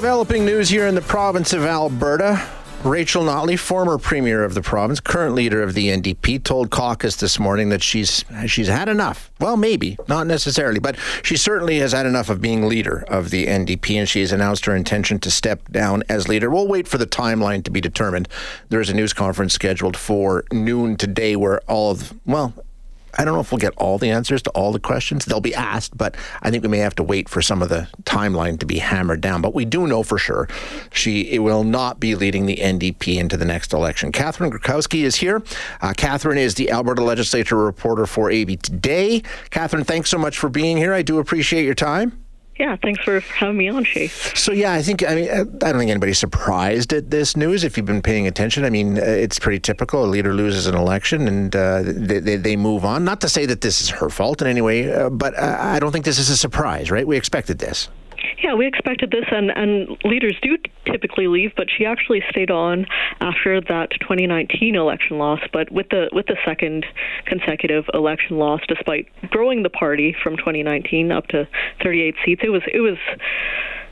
developing news here in the province of Alberta. Rachel Notley, former premier of the province, current leader of the NDP, told caucus this morning that she's she's had enough. Well, maybe not necessarily, but she certainly has had enough of being leader of the NDP, and she has announced her intention to step down as leader. We'll wait for the timeline to be determined. There is a news conference scheduled for noon today, where all of well, I don't know if we'll get all the answers to all the questions. They'll be asked, but I think we may have to wait for some of the timeline to be hammered down. But we do know for sure she will not be leading the NDP into the next election. Catherine Griwkowsky is here. Uh, Catherine is the Alberta Legislature reporter for AB Today. Catherine, thanks so much for being here. I do appreciate your time. Yeah, thanks for having me on, Shaye. So yeah, I think I mean I don't think anybody's surprised at this news if you've been paying attention. I mean, uh, it's pretty typical. A leader loses an election and uh, they, they, they move on. Not to say that this is her fault in any way, uh, but I don't think this is a surprise, right? We expected this. Yeah, we expected this, and, and leaders do typically leave, but she actually stayed on after that 2019 election loss. But with the with the second consecutive election loss, despite growing the party from 2019 up to 38 seats, it was it was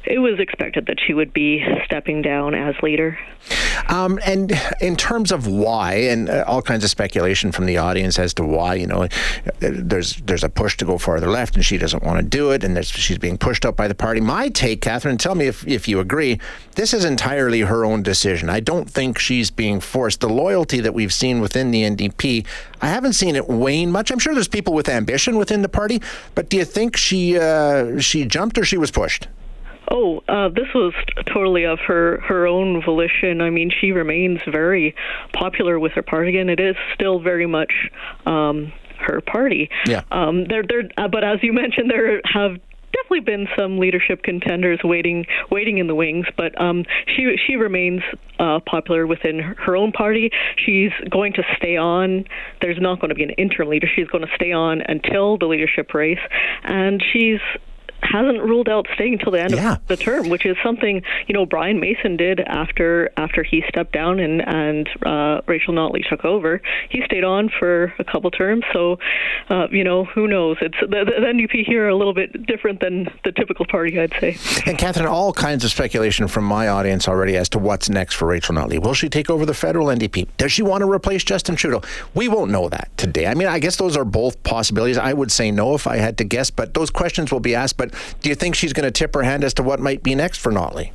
it was expected that she would be stepping down as leader. Um, and in terms of why, and uh, all kinds of speculation from the audience as to why, you know, there's there's a push to go farther left, and she doesn't want to do it, and she's being pushed up by the party. My take, Catherine, tell me if if you agree. This is entirely her own decision. I don't think she's being forced. The loyalty that we've seen within the NDP, I haven't seen it wane much. I'm sure there's people with ambition within the party, but do you think she uh, she jumped or she was pushed? Oh, uh, this was totally of her her own volition. I mean, she remains very popular with her party, and it is still very much um, her party. Yeah. Um, there, there. Uh, but as you mentioned, there have definitely been some leadership contenders waiting waiting in the wings, but um, she she remains uh, popular within her own party. She's going to stay on. There's not going to be an interim leader. She's going to stay on until the leadership race, and she's hasn't ruled out staying until the end yeah. of the term, which is something you know Brian Mason did after after he stepped down and and uh, Rachel Notley took over. He stayed on for a couple terms, so uh, you know who knows? It's the, the, NDP here are a little bit different than the typical party, I'd say. And Catherine, all kinds of speculation from my audience already as to what's next for Rachel Notley. Will she take over the federal NDP? Does she want to replace Justin Trudeau? We won't know that today. I mean, I guess those are both possibilities. I would say no if I had to guess, but those questions will be asked. But do you think she's going to tip her hand as to what might be next for Notley?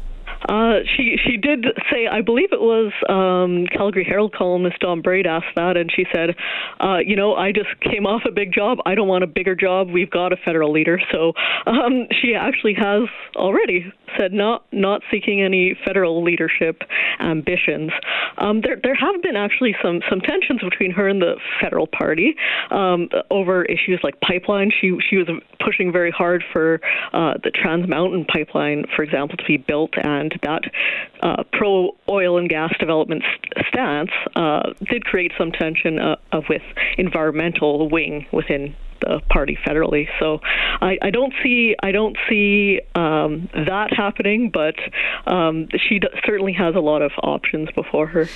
Uh, she she did say, I believe it was um, Calgary Herald columnist Don Braid asked that, and she said, uh, you know, I just came off a big job. I don't want a bigger job. We've got a federal leader, so um, she actually has already said not not seeking any federal leadership ambitions. Um, there there have been actually some some tensions between her and the federal party um, over issues like pipeline. She she was pushing very hard for uh, the Trans Mountain pipeline, for example, to be built and that uh, pro oil and gas development st- stance uh, did create some tension uh, with environmental wing within the party federally. So I, I don't see I don't see um, that happening, but um, she d- certainly has a lot of options before her.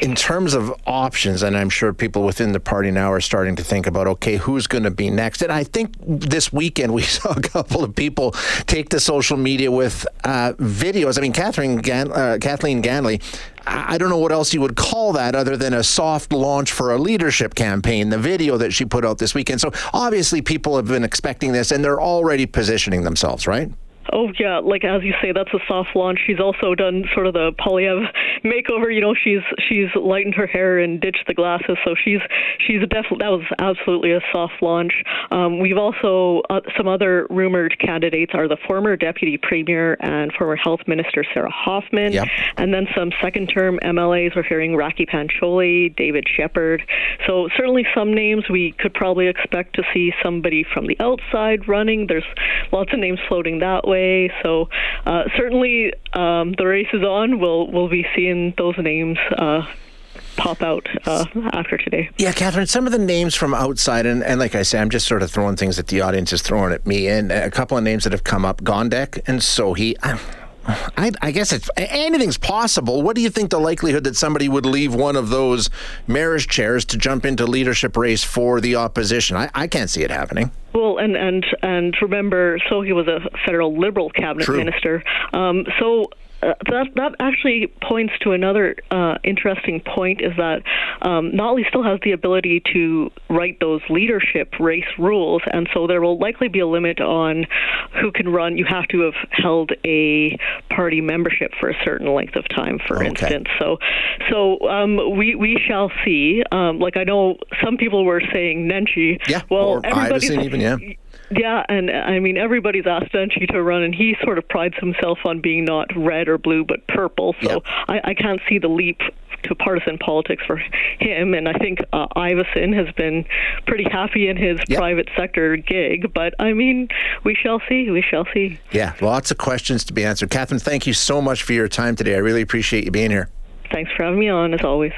In terms of options, and I'm sure people within the party now are starting to think about okay, who's going to be next? And I think this weekend we saw a couple of people take to social media with uh, videos. I mean, Catherine Gan- uh, Kathleen Ganley I don't know what else you would call that other than a soft launch for a leadership campaign, the video that she put out this weekend. So obviously people have been expecting this and they're already positioning themselves, right? Oh yeah, like as you say, that's a soft launch. She's also done sort of the Poilievre makeover. You know, she's she's lightened her hair and ditched the glasses, so she's she's definitely that was absolutely a soft launch. Um, we've also uh, some other rumored candidates are the former deputy premier and former health minister Sarah Hoffman, yep. and then some second-term MLAs. We're hearing Rakhi Pancholi, David Shepherd. So certainly some names we could probably expect to see somebody from the outside running. There's lots of names floating that way way. So uh, certainly um, the race is on. We'll we'll be seeing those names. Uh, pop out uh, after today. Yeah, Catherine, some of the names from outside, and, and like I say, I'm just sort of throwing things that the audience is throwing at me, and a couple of names that have come up Gondek and Sohi. I, I, guess it's anything's possible. What do you think the likelihood that somebody would leave one of those mayor's chairs to jump into leadership race for the opposition? I, I can't see it happening. Well, and and and remember, Sohi was a federal Liberal cabinet True. minister. Um, so uh, that that actually points to another uh, interesting point is that um, Notley still has the ability to write those leadership race rules, and so there will likely be a limit on who can run. You have to have held a party membership for a certain length of time, for Okay. instance. So, so um, we we shall see. Um, like I know some people were saying Nenshi. Yeah, Well, or everybody's even, yeah. Yeah, and uh, I mean everybody's asked Nenshi to run, and he sort of prides himself on being not red or blue but purple. So Yep. I, I can't see the leap to partisan politics for him. And I think uh, Iveson has been pretty happy in his Yep. private sector gig. But I mean, we shall see. We shall see. Yeah, lots of questions to be answered. Catherine, thank you so much for your time today. I really appreciate you being here. Thanks for having me on, as always.